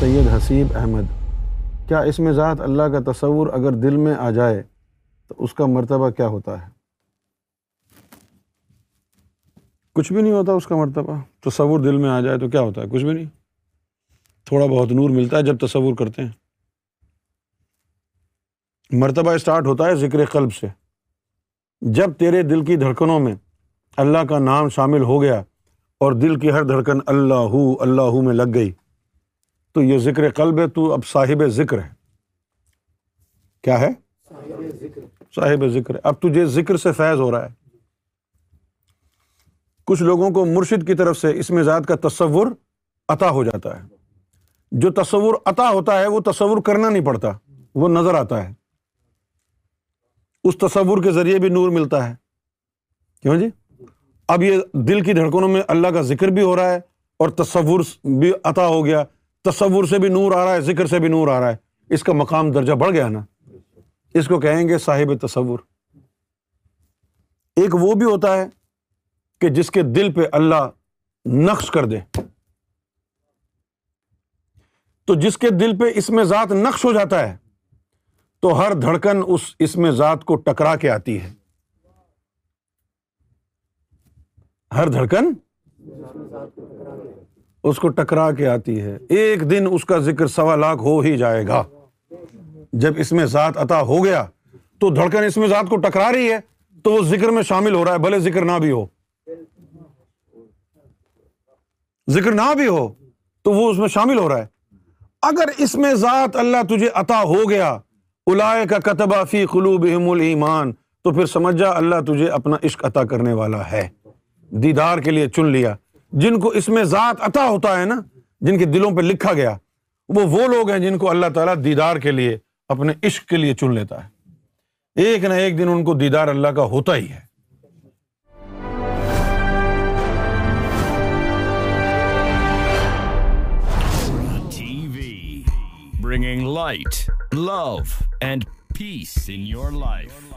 سید حسیب احمد، کیا اس میں ذات اللہ کا تصور اگر دل میں آ جائے تو اس کا مرتبہ کیا ہوتا ہے؟ کچھ بھی نہیں ہوتا اس کا مرتبہ، تصور دل میں آ جائے تو کیا ہوتا ہے؟ کچھ بھی نہیں۔ تھوڑا بہت نور ملتا ہے جب تصور کرتے ہیں۔ مرتبہ اسٹارٹ ہوتا ہے ذکر قلب سے۔ جب تیرے دل کی دھڑکنوں میں اللہ کا نام شامل ہو گیا اور دل کی ہر دھڑکن اللہ اللہ میں لگ گئی تو یہ ذکر قلب ہے، تو اب صاحب ذکر ہے۔ کیا ہے؟ صاحب ذکر۔ ہے اب تجھے ذکر سے فیض ہو رہا ہے۔ کچھ لوگوں کو مرشد کی طرف سے اس میں کا تصور عطا ہو جاتا ہے۔ جو تصور عطا ہوتا ہے، وہ تصور کرنا نہیں پڑتا، وہ نظر آتا ہے۔ اس تصور کے ذریعے بھی نور ملتا ہے۔ کیوں جی؟ اب یہ دل کی دھڑکنوں میں اللہ کا ذکر بھی ہو رہا ہے اور تصور بھی عطا ہو گیا۔ تصور سے بھی نور آ رہا ہے، ذکر سے بھی نور آ رہا ہے۔ اس کا مقام درجہ بڑھ گیا نا۔ اس کو کہیں گے صاحب تصور۔ ایک وہ بھی ہوتا ہے کہ جس کے دل پہ اللہ نقش کر دے۔ تو جس کے دل پہ اس میں ذات نقش ہو جاتا ہے، تو ہر دھڑکن اس اس میں ذات کو ٹکرا کے آتی ہے۔ ہر دھڑکن اس کو ٹکرا کے آتی ہے۔ ایک دن اس کا ذکر سوا لاکھ ہو ہی جائے گا۔ جب اس میں ذات عطا ہو گیا تو دھڑکن اس میں ذات کو ٹکرا رہی ہے تو وہ ذکر میں شامل ہو رہا ہے، بھلے ذکر نہ بھی ہو۔ ذکر نہ بھی ہو تو وہ اس میں شامل ہو رہا ہے۔ اگر اس میں ذات اللہ تجھے عطا ہو گیا الائے کا کتبہ فی قلوب ایمان تو پھر سمجھ جا اللہ تجھے اپنا عشق عطا کرنے والا ہے۔ دیدار کے لیے چن لیا۔ جن کو اس میں ذات عطا ہوتا ہے نا، جن کے دلوں پہ لکھا گیا، وہ وہ لوگ ہیں جن کو اللہ تعالیٰ دیدار کے لیے اپنے عشق کے لیے چن لیتا ہے۔ ایک نہ ایک دن ان کو دیدار اللہ کا ہوتا ہی ہے۔ Bringing light love and peace in your life